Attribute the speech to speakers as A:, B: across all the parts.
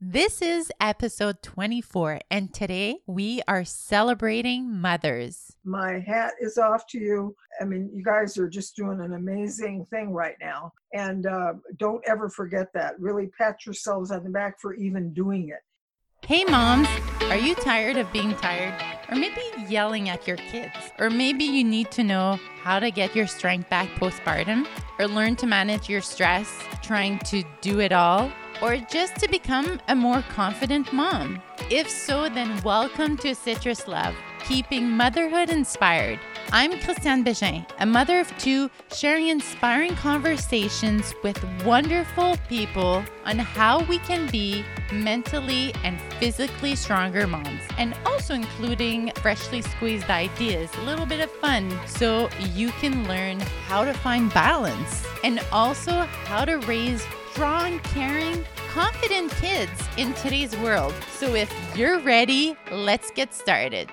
A: This is episode 24, and today we are celebrating mothers.
B: My hat is off to you. I mean, you guys are just doing an amazing thing right now. And uh, don't ever forget that. Really pat yourselves on the back for even doing it.
A: Hey, moms, are you tired of being tired? Or maybe yelling at your kids? Or maybe you need to know how to get your strength back postpartum? Or learn to manage your stress trying to do it all? Or just to become a more confident mom? If so, then welcome to Citrus Love, keeping motherhood inspired. I'm Christiane Bégin, a mother of two, sharing inspiring conversations with wonderful people on how we can be mentally and physically stronger moms, and also including freshly squeezed ideas, a little bit of fun, so you can learn how to find balance and also how to raise strong, caring, confident kids in today's world. So if you're ready, let's get started.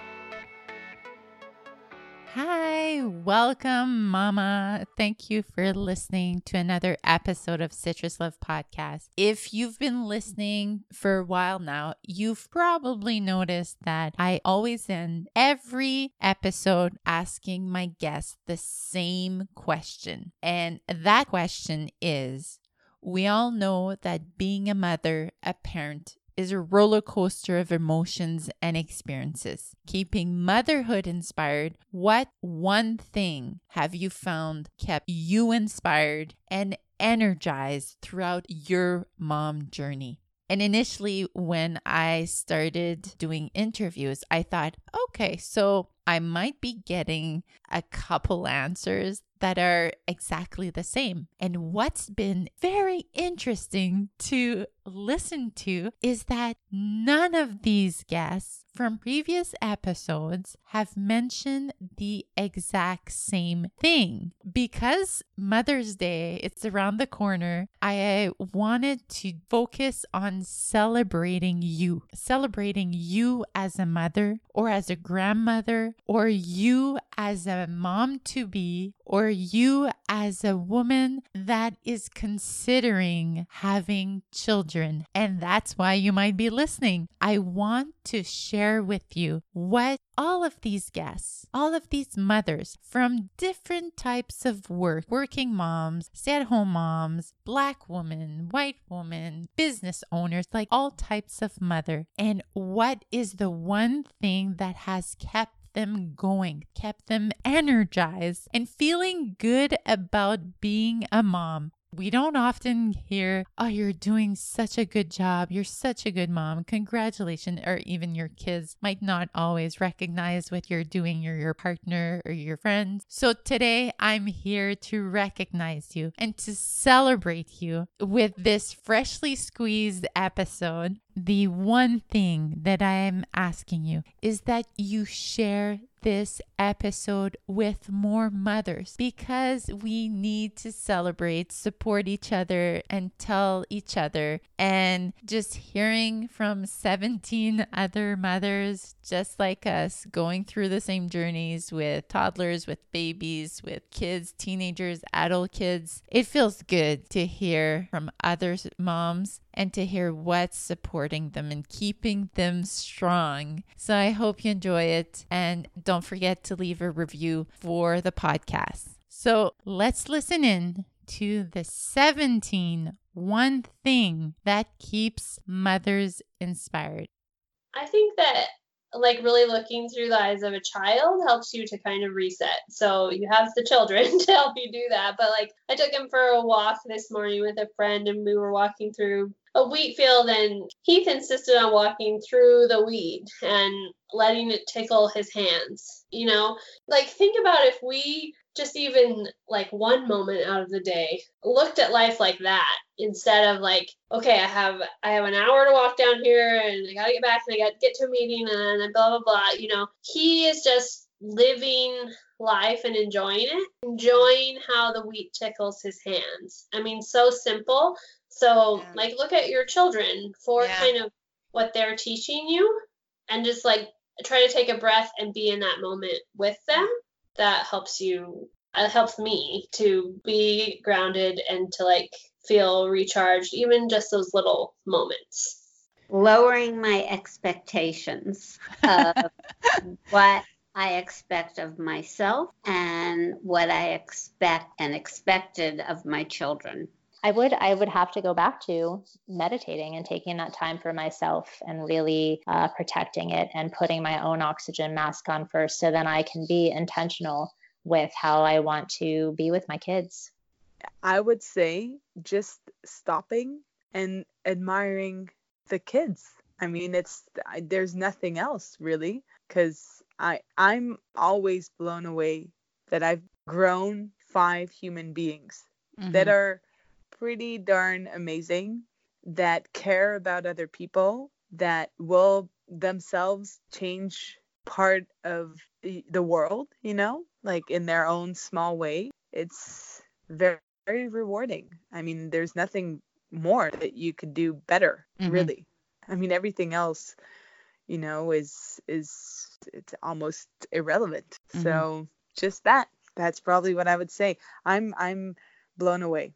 A: Hi, welcome, Mama. Thank you for listening to another episode of Citrus Love Podcast. If you've been listening for a while now, you've probably noticed that I always end every episode asking my guests the same question. And that question is we all know that being a mother, a parent, is a roller coaster of emotions and experiences. Keeping motherhood inspired, what one thing have you found kept you inspired and energized throughout your mom journey? And initially, when I started doing interviews, I thought, okay, so I might be getting a couple answers that are exactly the same. And what's been very interesting to listen to is that none of these guests from previous episodes have mentioned the exact same thing. Because Mother's Day, it's around the corner, I wanted to focus on celebrating you, celebrating you as a mother or as a grandmother or you as a mom to be or you as a woman that is considering having children. And that's why you might be listening. I want to share with you what all of these guests, all of these mothers from different types of work, working moms, stay at home moms, black women, white women, business owners, like all types of mother. And what is the one thing that has kept them going, kept them energized and feeling good about being a mom. We don't often hear, oh, you're doing such a good job. You're such a good mom. Congratulations. Or even your kids might not always recognize what you're doing, or your partner or your friends. So today I'm here to recognize you and to celebrate you with this freshly squeezed episode. The one thing that I'm asking you is that you share this episode with more mothers because we need to celebrate, support each other, and tell each other. And just hearing from 17 other mothers just like us going through the same journeys with toddlers, with babies, with kids, teenagers, adult kids, it feels good to hear from other moms and to hear what's supporting them and keeping them strong. So I hope you enjoy it. And don't forget to leave a review for the podcast. So let's listen in to the 17 one thing that keeps mothers inspired.
C: I think that like really looking through the eyes of a child helps you to kind of reset. So you have the children to help you do that. But like I took him for a walk this morning with a friend and we were walking through a wheat field and Heath insisted on walking through the weed and letting it tickle his hands. You know, like think about if we just even like one moment out of the day looked at life like that instead of like okay i have i have an hour to walk down here and i gotta get back and i gotta get to a meeting and then blah blah blah you know he is just living life and enjoying it enjoying how the wheat tickles his hands i mean so simple so yeah. like look at your children for yeah. kind of what they're teaching you and just like try to take a breath and be in that moment with them that helps you it helps me to be grounded and to like feel recharged even just those little moments
D: lowering my expectations of what I expect of myself and what I expect and expected of my children.
E: I would I would have to go back to meditating and taking that time for myself and really uh, protecting it and putting my own oxygen mask on first, so then I can be intentional with how I want to be with my kids.
F: I would say just stopping and admiring the kids. I mean, it's there's nothing else really because I I'm always blown away that I've grown five human beings mm-hmm. that are pretty darn amazing that care about other people that will themselves change part of the world, you know, like in their own small way. It's very, very rewarding. I mean, there's nothing more that you could do better, mm-hmm. really. I mean, everything else, you know, is is it's almost irrelevant. Mm-hmm. So just that. That's probably what I would say. I'm I'm blown away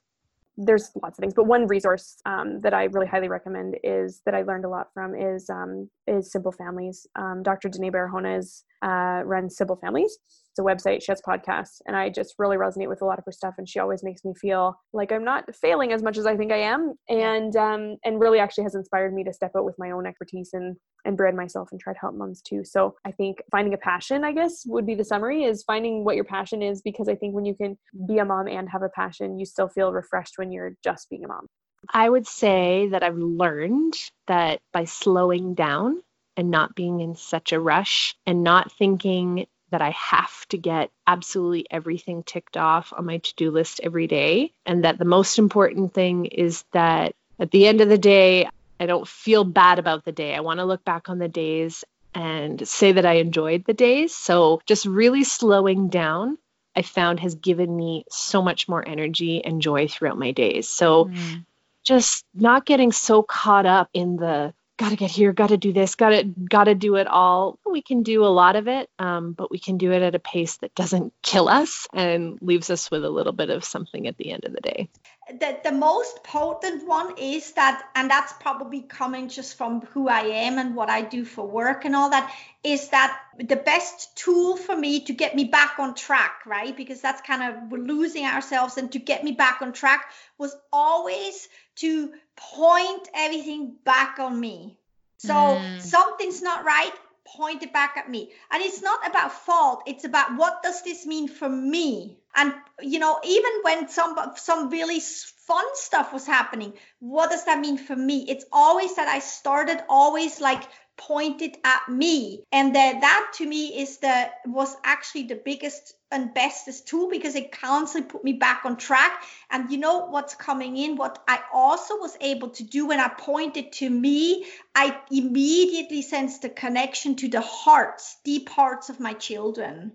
G: there's lots of things, but one resource um, that I really highly recommend is that I learned a lot from is um, is Simple Families. Um, Dr. Denaye Barahona is, uh, runs Simple Families. A website. She has podcasts, and I just really resonate with a lot of her stuff. And she always makes me feel like I'm not failing as much as I think I am, and um, and really actually has inspired me to step out with my own expertise and and brand myself and try to help moms too. So I think finding a passion, I guess, would be the summary is finding what your passion is because I think when you can be a mom and have a passion, you still feel refreshed when you're just being a mom.
H: I would say that I've learned that by slowing down and not being in such a rush and not thinking that I have to get absolutely everything ticked off on my to do list every day. And that the most important thing is that at the end of the day, I don't feel bad about the day. I want to look back on the days and say that I enjoyed the days. So just really slowing down, I found has given me so much more energy and joy throughout my days. So mm. just not getting so caught up in the got to get here, got to do this, got to got to do it all. We can do a lot of it, um, but we can do it at a pace that doesn't kill us and leaves us with a little bit of something at the end of the day
I: the, the most potent one is that and that's probably coming just from who i am and what i do for work and all that is that the best tool for me to get me back on track right because that's kind of we're losing ourselves and to get me back on track was always to point everything back on me. So mm. something's not right point it back at me. And it's not about fault it's about what does this mean for me? And you know even when some some really fun stuff was happening what does that mean for me? It's always that i started always like pointed at me. And that that to me is the was actually the biggest and bestest tool because it constantly put me back on track. And you know what's coming in? What i also was able to do when i pointed to me i immediately sensed the connection to the hearts deep hearts of my children.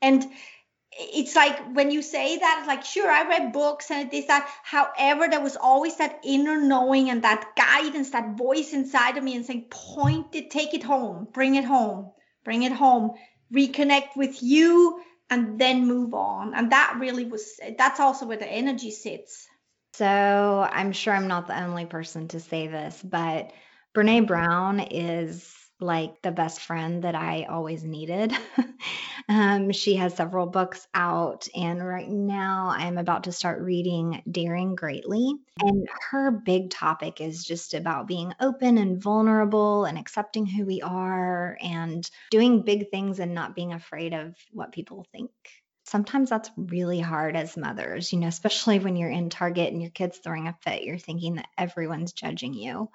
I: And it's like when you say that like sure i read books and this that. However there was always that inner knowing and that guidance that voice inside of me and saying point it take it home bring it home bring it home reconnect with you and then move on. And that really was that's also where the energy sits.
J: So i'm sure i'm not the only person to say this but brene brown is like the best friend that I always needed. um, she has several books out, and right now I am about to start reading Daring Greatly. And her big topic is just about being open and vulnerable and accepting who we are and doing big things and not being afraid of what people think. Sometimes that's really hard as mothers, you know, especially when you're in Target and your kid's throwing a fit, you're thinking that everyone's judging you.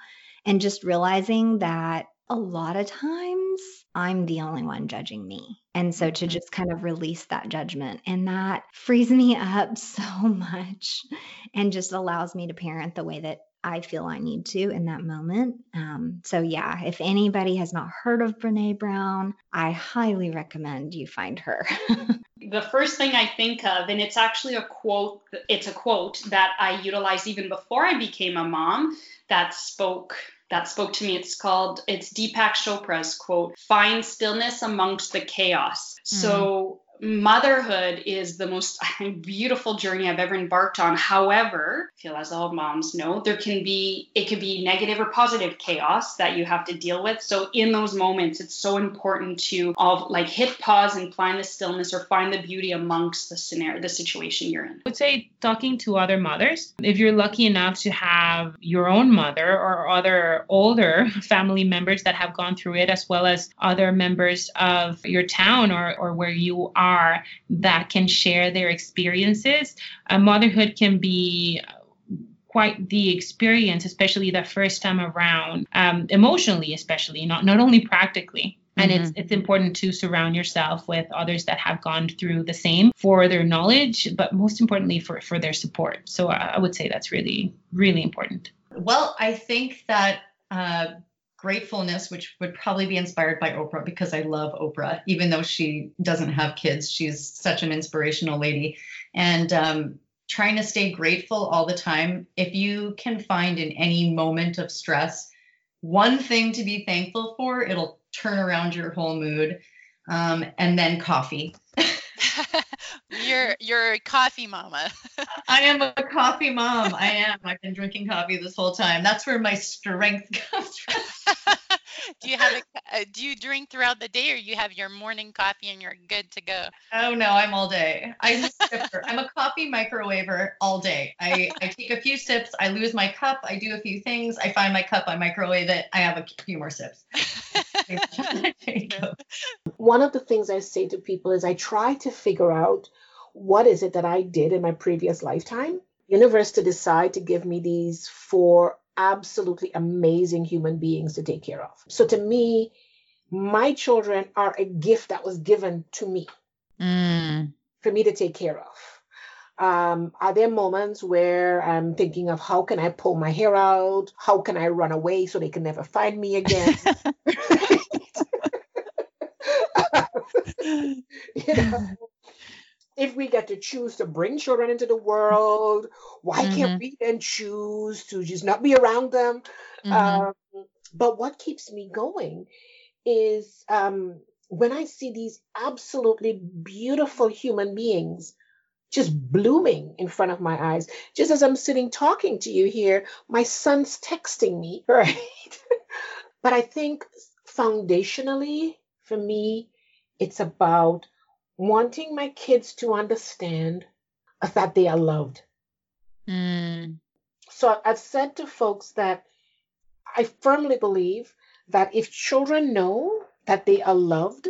J: And just realizing that a lot of times I'm the only one judging me. And so to mm-hmm. just kind of release that judgment and that frees me up so much and just allows me to parent the way that I feel I need to in that moment. Um, so, yeah, if anybody has not heard of Brene Brown, I highly recommend you find her.
K: the first thing I think of, and it's actually a quote, it's a quote that I utilized even before I became a mom that spoke that spoke to me. It's called, it's Deepak Chopra's quote, find stillness amongst the chaos. Mm. So motherhood is the most beautiful journey I've ever embarked on. However, I feel as all moms know, there can be it could be negative or positive chaos that you have to deal with. So in those moments, it's so important to like hit pause and find the stillness or find the beauty amongst the scenario, the situation you're in. I
L: would say talking to other mothers. If you're lucky enough to have your own mother or other older family members that have gone through it, as well as other members of your town or, or where you are are that can share their experiences. Uh, motherhood can be quite the experience, especially the first time around, um, emotionally, especially, not, not only practically. And mm-hmm. it's it's important to surround yourself with others that have gone through the same for their knowledge, but most importantly for, for their support. So uh, I would say that's really, really important.
M: Well, I think that uh, gratefulness, which would probably be inspired by Oprah because I love Oprah, even though she doesn't have kids. She's such an inspirational lady. And um, trying to stay grateful all the time. If you can find in any moment of stress one thing to be thankful for, it'll turn around your whole mood. Um, and then coffee.
A: you're you're a coffee mama.
M: I am a coffee mom. I am. I've been drinking coffee this whole time. That's where my strength comes from.
A: do you have a uh, do you drink throughout the day or you have your morning coffee and you're good to go?
M: Oh no, I'm all day. I'm a I'm a coffee microwaver all day. I, I take a few sips, I lose my cup, I do a few things, I find my cup, I microwave it, I have a few more sips.
N: One of the things I say to people is I try to figure out what is it that I did in my previous lifetime. Universe to decide to give me these four absolutely amazing human beings to take care of. So to me, my children are a gift that was given to me mm. for me to take care of. Um, are there moments where I'm thinking of how can I pull my hair out? How can I run away so they can never find me again? you know, if we get to choose to bring children into the world, why mm-hmm. can't we then choose to just not be around them? Mm-hmm. Um, but what keeps me going is um, when I see these absolutely beautiful human beings just blooming in front of my eyes. Just as I'm sitting talking to you here, my son's texting me, right? but I think foundationally, for me, it's about wanting my kids to understand that they are loved. Mm. So I've said to folks that I firmly believe that if children know that they are loved,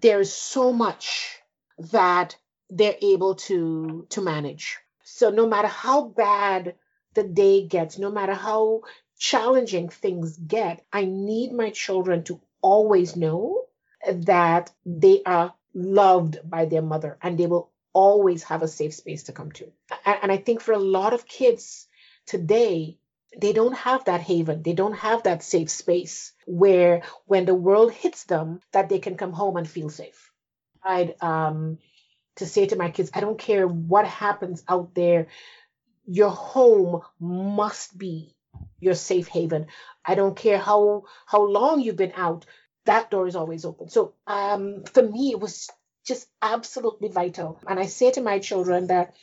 N: there is so much that they're able to to manage. So no matter how bad the day gets, no matter how challenging things get, I need my children to always know that they are loved by their mother and they will always have a safe space to come to. And, I think for a lot of kids today, they don't have that haven. They don't have that safe space where when the world hits them, that they can come home and feel safe. I'd um, to say to my kids, I don't care what happens out there, your home must be your safe haven. I don't care how how long you've been out, that door is always open. So um, for me, it was just absolutely vital. And I say to my children that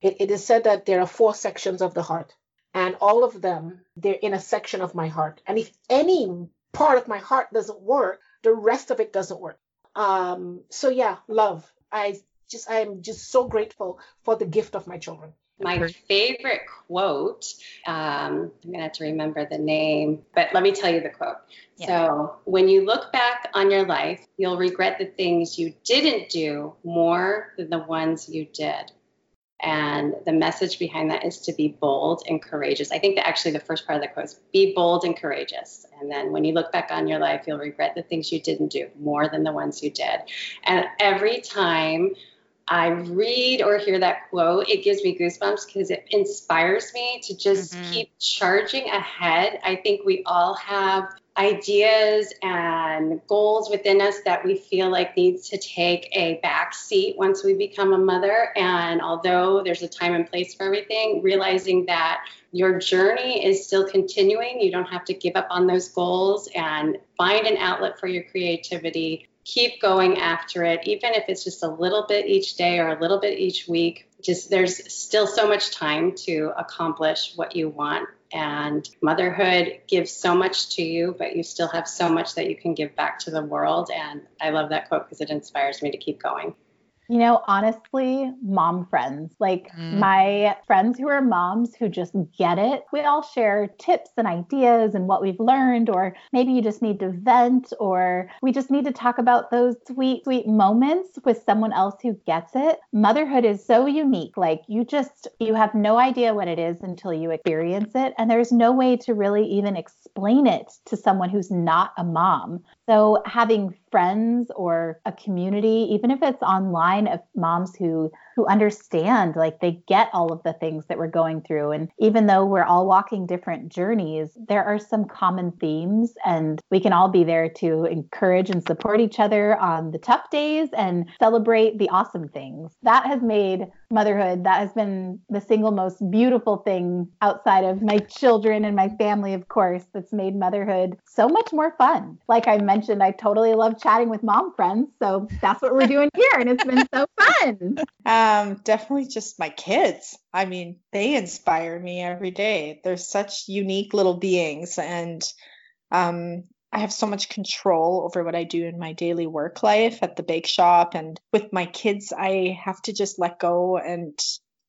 N: it, it is said that there are four sections of the heart, and all of them, they're in a section of my heart. And if any part of my heart doesn't work, the rest of it doesn't work. Um, so yeah, love. I just I am just so grateful for the gift of my children.
O: My favorite quote, um, I'm going to have to remember the name, but let me tell you the quote. Yeah. So, when you look back on your life, you'll regret the things you didn't do more than the ones you did. And the message behind that is to be bold and courageous. I think that actually the first part of the quote is be bold and courageous. And then when you look back on your life, you'll regret the things you didn't do more than the ones you did. And every time I read or hear that quote, it gives me goosebumps because it inspires me to just mm-hmm. keep charging ahead. I think we all have ideas and goals within us that we feel like needs to take a back seat once we become a mother. And although there's a time and place for everything, realizing that your journey is still continuing, you don't have to give up on those goals and find an outlet for your creativity keep going after it, even if it's just a little bit each day or a little bit each week. Just there's still so much time to accomplish what you want. And motherhood gives so much to you, but you still have so much that you can give back to the world. And I love that quote because it inspires me to keep going.
E: You know, honestly, mom friends, like
A: Mm.
E: my friends who are moms who just get it. We all share tips and ideas and what we've learned, or maybe you just need to vent, or we just need to talk about those sweet, sweet moments with someone else who gets it. Motherhood is so unique. Like you just, you have no idea what it is until you experience it. And there's no way to really even explain it to someone who's not a mom. So having friends or a community, even if it's online of moms who who understand, like they get all of the things that we're going through. And even though we're all walking different journeys, there are some common themes and we can all be there to encourage and support each other on the tough days and celebrate the awesome things. That has made motherhood that has been the single most beautiful thing outside of my children and my family of course that's made motherhood so much more fun like i mentioned i totally love chatting with mom friends so that's what we're doing here and it's been so fun
P: Um, definitely just my kids. I mean, they inspire me every day. They're such unique little beings, and um, I have so much control over what I do in my daily work life at the bake shop. And with my kids, I have to just let go, and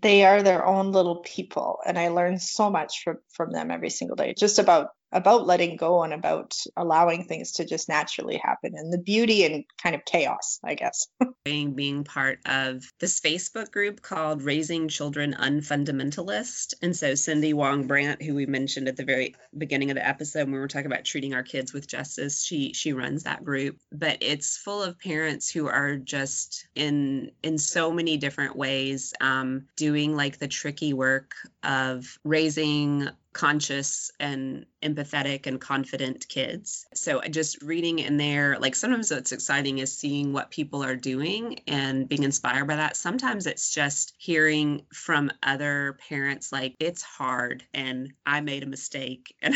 P: they are their own little people. And I learn so much from from them every single day, just about about letting go and about allowing things to just naturally happen and the beauty and kind of chaos, I guess.
Q: being part of this Facebook group called Raising Children Unfundamentalist. And so Cindy Wang Brandt, who we mentioned at the very beginning of the episode when we were talking about treating our kids with justice, she she runs that group. But it's full of parents who are just in in so many different ways, um, doing like the tricky work of raising conscious and empathetic and confident kids. So just reading in there, like sometimes what's exciting is seeing what people are doing and being inspired by that. Sometimes it's just hearing from other parents like it's hard and I made a mistake and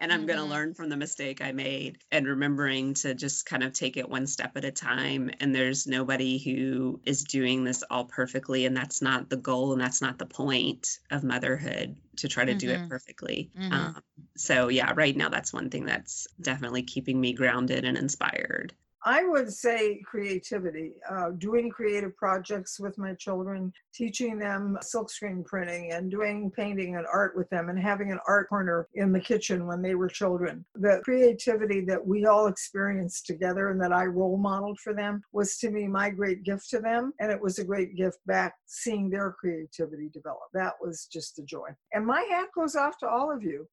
Q: and I'm going to mm-hmm. learn from the mistake I made and remembering to just kind of take it one step at a time and there's nobody who is doing this all perfectly and that's not the goal and that's not the point of motherhood to try to do it
A: Mhm.
Q: perfectly.
A: Mhm.
Q: Um, so yeah, right now that's one thing that's definitely keeping me grounded and inspired.
B: I would say creativity, uh, doing creative projects with my children, teaching them silkscreen printing and doing painting and art with them and having an art corner in the kitchen when they were children. The creativity that we all experienced together and that I role modeled for them was to me my great gift to them. And it was a great gift back seeing their creativity develop. That was just a joy. And my hat goes off to all of you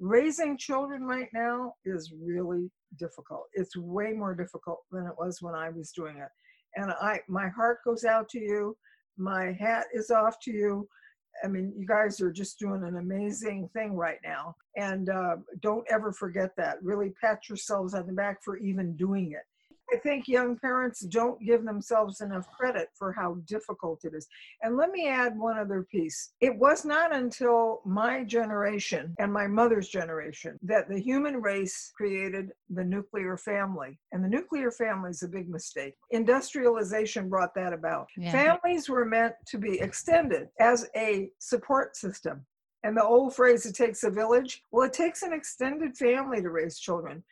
B: raising children right now is really difficult. It's way more difficult than it was when I was doing it. And I my heart goes out to you. My hat is off to you. I mean, you guys are just doing an amazing thing right now. And uh, don't ever forget that. Really pat yourselves on the back for even doing it. I think young parents don't give themselves enough credit for how difficult it is. And let me add one other piece. It was not until my generation and my mother's generation that the human race created the nuclear family. And the nuclear family is a big mistake. Industrialization brought that about.
A: Yeah.
B: Families were meant to be extended as a support system. And the old phrase, it takes a village, well, it takes an extended family to raise children.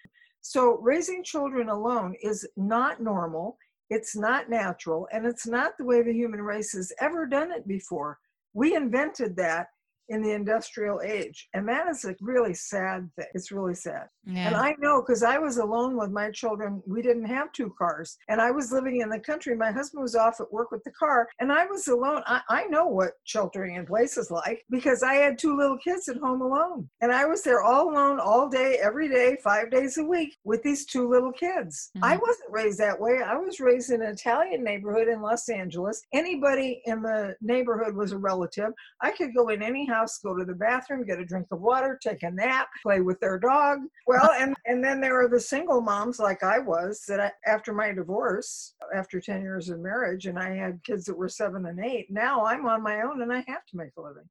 B: So raising children alone is not normal, it's not natural, and it's not the way the human race has ever done it before. We invented that in the industrial age, and that is a really sad thing. It's really sad. And I know because I was alone with my children. We didn't have two cars. And I was living in the country. My husband was off at work with the car. And I was alone. I, I know what sheltering in place is like because I had two little kids at home alone. And I was there all alone, all day, every day, five days a week with these two little kids. I
A: Mhm.
B: wasn't raised that way. I was raised in an Italian neighborhood in Los Angeles. Anybody in the neighborhood was a relative. I could go in any house, go to the bathroom, get a drink of water, take a nap, play with their dog. Well, and and then there are the single moms like I was that I, after my divorce, after 10 years of marriage, and I had kids that were seven and eight. Now I'm on my own and I have to make a living.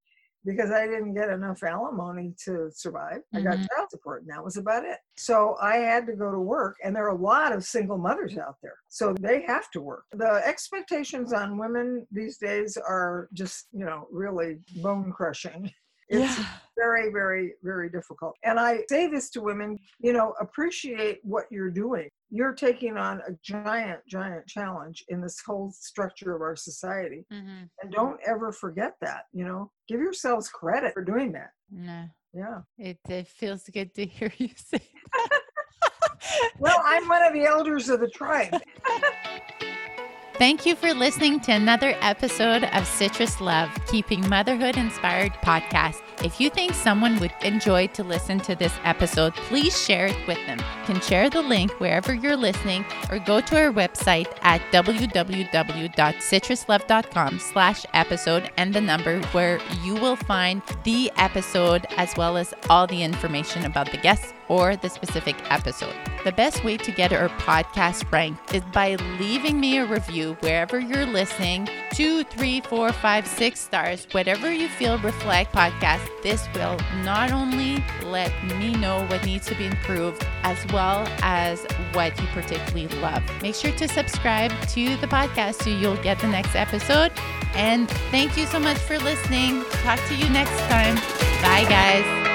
B: Because I didn't get enough alimony to survive. I got
A: Mhm.
B: child support, and that was about it. So I had to go to work, and there are a lot of single mothers out there. So they have to work. The expectations on women these days are just, you know, really bone crushing. It's very, very, very difficult. And I say this to women, you know, appreciate what you're doing. You're taking on a giant, giant challenge in this whole structure of our society.
A: Mhm.
B: And don't ever forget that, you know, give yourselves credit for doing that.
A: No.
B: Yeah.
A: It, it feels good to hear you say.
B: Well, I'm one of the elders of the tribe.
A: Thank you for listening to another episode of Citrus Love, Keeping Motherhood Inspired podcast. If you think someone would enjoy to listen to this episode, please share it with them. You can share the link wherever you're listening or go to our website at www.citruslove.com slash episode and the number where you will find the episode as well as all the information about the guests or the specific episode. The best way to get our podcast ranked is by leaving me a review wherever you're listening two, three, four, five, six stars, whatever you feel reflect podcast. This will not only let me know what needs to be improved as well as what you particularly love. Make sure to subscribe to the podcast so you'll get the next episode. And thank you so much for listening. Talk to you next time. Bye, guys.